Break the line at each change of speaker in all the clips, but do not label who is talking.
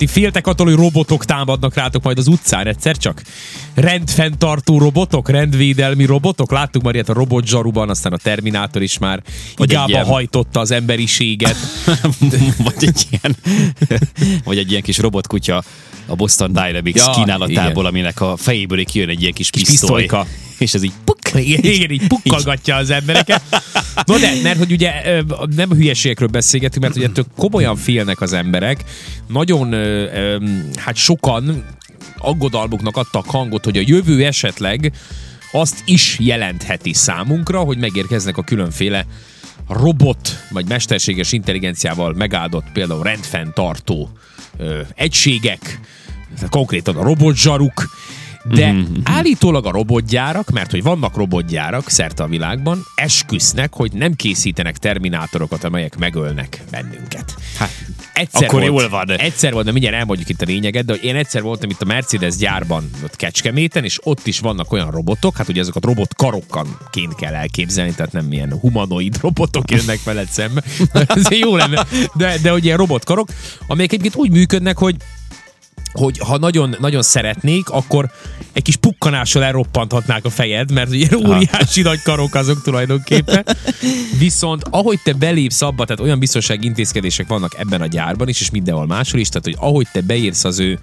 Ti féltek attól, hogy robotok támadnak rátok majd az utcán egyszer csak? Rendfenntartó robotok, rendvédelmi robotok? Láttuk már ilyet a robot zsaruban, aztán a Terminátor is már
Vagy
igába
ilyen-
hajtotta az emberiséget.
vagy egy ilyen, vagy egy ilyen kis robotkutya a Boston Dynamics
Ja,
kínálatából,
igen.
aminek a fejéből kijön egy ilyen kis,
Kis
pisztoly,
pisztolyka.
és ez így
Igen, igen, így pukkalgatja az embereket. No de, mert hogy ugye nem hülyeségekről beszélgetünk, mert ugye ettől komolyan félnek az emberek. Nagyon, hát sokan aggodalmuknak adtak hangot, hogy a jövő esetleg azt is jelentheti számunkra, hogy megérkeznek a különféle robot vagy mesterséges intelligenciával megáldott például rendfenntartó ö, egységek, konkrétan a robotzsaruk, de
Mhm,
állítólag a robotgyárak, mert hogy vannak robotgyárak szerte a világban, esküsznek, hogy nem készítenek terminátorokat, amelyek megölnek bennünket.
Hát,
egyszer
akkor
volt,
jól van.
Egyszer volt, de mindjárt elmondjuk itt a lényeget, de hogy én egyszer voltam itt a Mercedes gyárban, ott Kecskeméten, és ott is vannak olyan robotok, hát ugye azokat robotkarokkanként kell elképzelni, tehát nem ilyen humanoid robotok jönnek veled szembe. Ez jó lenne. De, de hogy ilyen robotkarok, amelyek egyébként úgy működnek, hogy hogy ha nagyon, nagyon szeretnék, akkor egy kis pukkanással elroppanthatnák a fejed, mert ugye óriási nagy karok azok tulajdonképpen. Viszont ahogy te belépsz abba, tehát olyan biztonsági intézkedések vannak ebben a gyárban is, és mindenhol máshol is, tehát hogy ahogy te beírsz az ő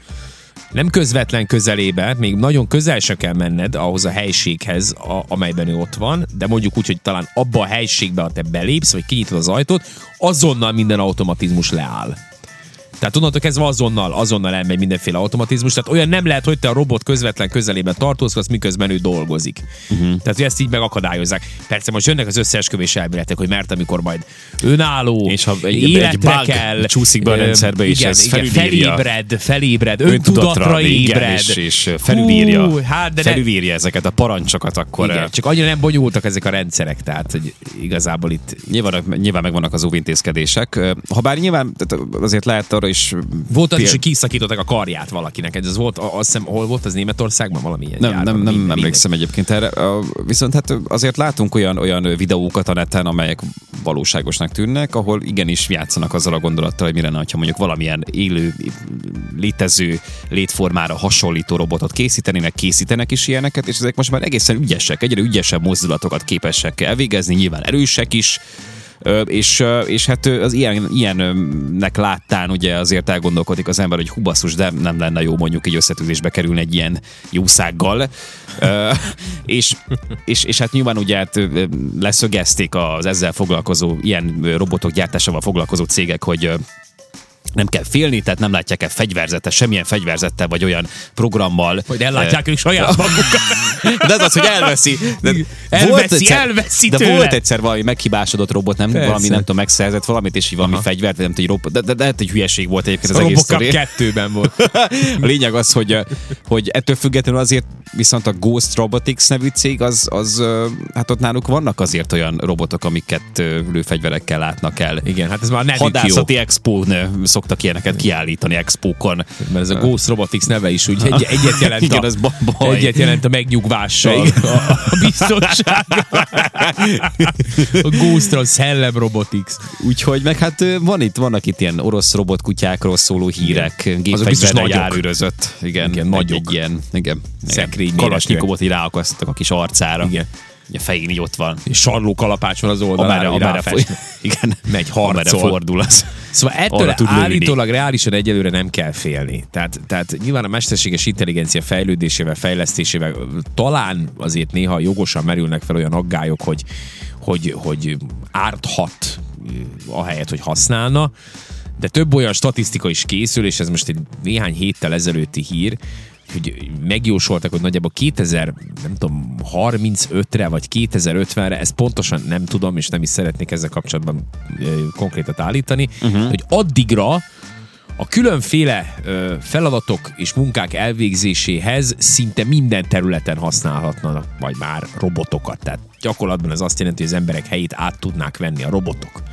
nem közvetlen közelébe, még nagyon közel se kell menned ahhoz a helységhez, a, amelyben ő ott van, de mondjuk úgy, hogy talán abba a helységbe, ha te belépsz, vagy kinyitod az ajtót, azonnal minden automatizmus leáll. Tehát onnantól kezdve azonnal, azonnal elmegy mindenféle automatizmus. Tehát olyan nem lehet, hogy te a robot közvetlen közelében tartózkodsz, miközben ő dolgozik. Uh-huh. Tehát, hogy ezt így megakadályozzák. Persze most jönnek az összeesküvés elméletek, hogy mert amikor majd önálló,
És ha egy- egy
életre
bug
kell,
csúszik be a rendszerbe, és
igen,
ez
igen,
felülírja.
felébred, felébred,
öntudatra,
ébred.
és, és felülírja,
Hú, hát, de ne,
felülírja ezeket a parancsokat, akkor
igen, csak annyira nem bonyolultak ezek a rendszerek, tehát hogy igazából itt
Nyilván, nyilván megvannak az óvintézkedések. Habár nyilván azért lehet arra is...
volt az is, hogy kiszakították a karját valakinek. Ez volt, azt hiszem, hol volt az Németországban valamilyen
Nem,
gyárban,
nem, nem
minden-
emlékszem egyébként erre. Viszont hát azért látunk olyan, olyan videókat a neten, amelyek valóságosnak tűnnek, ahol igenis játszanak azzal a gondolattal, hogy mi lenne, ha mondjuk valamilyen élő, létező létformára hasonlító robotot készítenének, készítenek is ilyeneket, és ezek most már egészen ügyesek, egyre ügyesebb mozdulatokat képesek elvégezni, nyilván erősek is, és, és hát az ilyen, ilyennek láttán ugye azért elgondolkodik az ember, hogy hú de nem lenne jó mondjuk egy összetűzésbe kerülni egy ilyen jószággal. És, és, és hát nyilván ugye hát leszögezték az ezzel foglalkozó, ilyen robotok gyártásával foglalkozó cégek, hogy nem kell félni, tehát nem látják el fegyverzettel, semmilyen fegyverzettel, vagy olyan programmal.
Hogy ellátják ők saját magukat.
De az az, hogy elveszi. De
Elveszi, elveszi
De
tőle.
volt egyszer valami meghibásodott robot, nem
Persze.
valami, nem tudom, megszerzett valamit, és így valami fegyvert, vagy nem tudom, robot, de, de, de, lehet, egy hülyeség volt egyébként az
A
egész sztori.
kettőben volt.
A lényeg az, hogy, hogy ettől függetlenül azért viszont a Ghost Robotics nevű cég, az, az hát ott náluk vannak azért olyan robotok, amiket lőfegyverekkel látnak el.
Igen, hát ez már nevük jó.
Hadászati expón ö, szoktak ilyeneket kiállítani, expókon.
Mert ez a Ghost Robotics neve is úgy egy, egyet jelent
Igen,
a,
baj.
egyet jelent a megnyugvással, a, a biztonság. A Ghost a Szellem Robotics.
Úgyhogy meg hát van itt, vannak itt ilyen orosz robotkutyákról szóló hírek,
Azok biztos
gépfegyverre járőrözött. Igen,
Igen, nagyok.
Egy ilyen, igen.
Szekrény
igen. Kalasnyikovot így ráakasztottak a kis arcára.
Igen.
A fején így ott van.
És sarló kalapács van az oldalán,
Amerre, amerre, foly, igen,
Megy harcol.
fordul az.
Szóval ettől
tud lőni.
állítólag reálisan egyelőre nem kell félni. Tehát, tehát nyilván a mesterséges intelligencia fejlődésével, fejlesztésével talán azért néha jogosan merülnek fel olyan aggályok, hogy, hogy, hogy árthat ahelyett, hogy használna. De több olyan statisztika is készül, és ez most egy néhány héttel ezelőtti hír, hogy megjósoltak, hogy nagyjából 2000, nem tudom, 35-re vagy 2050-re, ezt pontosan nem tudom, és nem is szeretnék ezzel kapcsolatban konkrétat állítani, uh-huh. hogy addigra a különféle ö, feladatok és munkák elvégzéséhez szinte minden területen használhatnak majd már robotokat. Tehát gyakorlatban ez azt jelenti, hogy az emberek helyét át tudnák venni a robotok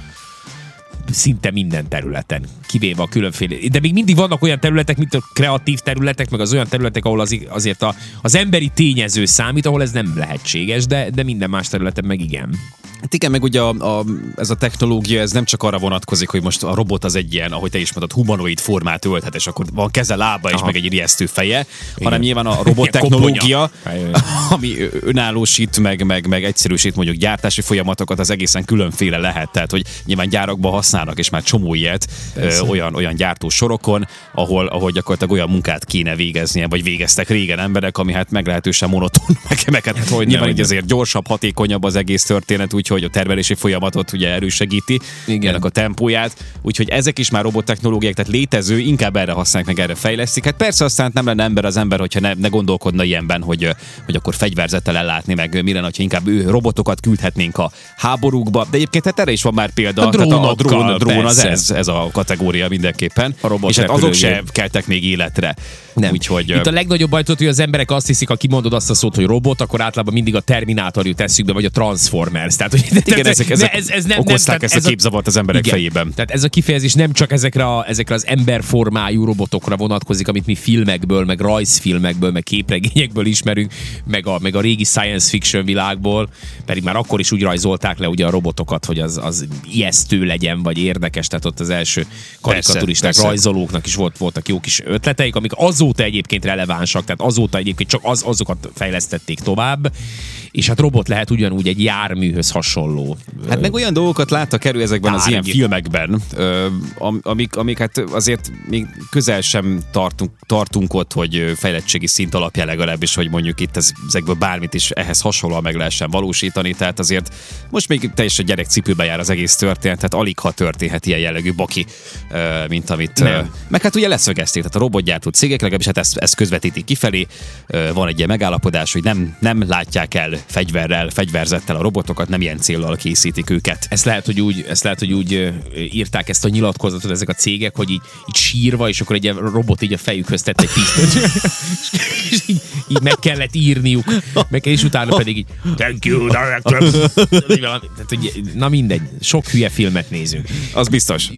szinte minden területen, kivéve a különféle. De még mindig vannak olyan területek, mint a kreatív területek, meg az olyan területek, ahol az, azért a, az emberi tényező számít, ahol ez nem lehetséges, de, de minden más területen meg igen.
Hát igen, meg ugye a, a, ez a technológia, ez nem csak arra vonatkozik, hogy most a robot az egy ilyen, ahogy te is mondod, humanoid formát ölthet, és akkor van keze, lába és
Aha.
meg egy ijesztő feje, igen. hanem nyilván a robot technológia, ami önállósít, meg, meg, meg egyszerűsít mondjuk gyártási folyamatokat, az egészen különféle lehet. Tehát, hogy nyilván gyárakban használnak, és már csomó ilyet ö, olyan, olyan gyártó sorokon, ahol, ahol gyakorlatilag olyan munkát kéne végeznie, vagy végeztek régen emberek, ami hát meglehetősen monoton, meg, meg hát,
hogyne,
nyilván így
hogyne.
azért gyorsabb, hatékonyabb az egész történet, úgyhogy a termelési folyamatot ugye erősegíti,
Igen.
ennek a tempóját, úgyhogy ezek is már robottechnológiák, tehát létező, inkább erre használják, meg erre fejlesztik. Hát persze aztán nem lenne ember az ember, hogyha ne, ne gondolkodna ilyenben, hogy, hogy akkor fegyverzettel ellátni, meg mi lenne, hogyha inkább ő robotokat küldhetnénk a háborúkba. De egyébként hát erre is van már példa.
A
Tehát a
drónokkal,
drón, drón az ez, ez a kategória mindenképpen.
A robot
És hát azok se
repülőgép.
keltek még életre.
Nem.
Úgyhogy
Itt a legnagyobb baj, hogy az emberek azt hiszik, ha kimondod azt a szót, hogy robot, akkor általában mindig a Terminátor jut eszükbe, vagy a Transformers. Tehát, hogy
igen,
tehát
ezek, ezek
ez, ez nem,
okozták
nem,
ezt
tehát
a képzavart az emberek
igen.
fejében.
Tehát ez a kifejezés nem csak ezekre, a, ezekre az emberformájú robotokra vonatkozik, amit mi filmekből, meg rajzfilmekből, meg képregényekből ismerünk, meg a, meg a régi science fiction világból, pedig már akkor is úgy rajzolták le ugye a robotokat, hogy az, az ijesztő legyen, vagy érdekes, tehát ott az első karikaturisták,
persze.
rajzolóknak is volt, voltak jó kis ötleteik, amik azóta egyébként relevánsak, tehát azóta egyébként csak az, azokat fejlesztették tovább, és hát robot lehet ugyanúgy egy járműhöz hasonló.
Hát meg olyan dolgokat láttak elő ezekben az
Tárgy.
ilyen filmekben, amik, amik hát azért még közel sem tartunk, tartunk ott, hogy fejlettségi szint alapján legalábbis, hogy mondjuk itt ez, ezekből bármit is ehhez hasonlóan meg lehessen valósítani, tehát azért most még teljesen gyerekcipőbe jár az egész történet, tehát alig ha történhet ilyen jellegű baki, mint amit...
Nem.
Meg hát ugye leszögezték, tehát a robotgyártó cégek legalábbis hát ezt, ezt közvetítik kifelé, van egy ilyen megállapodás, hogy nem, nem látják el fegyverrel, fegyverzettel a robotokat, nem ilyen céllal készítik őket.
Ezt lehet, hogy úgy, ezt lehet, hogy úgy írták ezt a nyilatkozatot ezek a cégek, hogy így, így sírva, és akkor egy ilyen robot így a fejükhöz tett egy pisztolyt. és így, így, meg kellett írniuk. Meg, és utána pedig így, thank you, director. Tehát, hogy, na mindegy, sok hülye filmet nézünk.
Az biztos.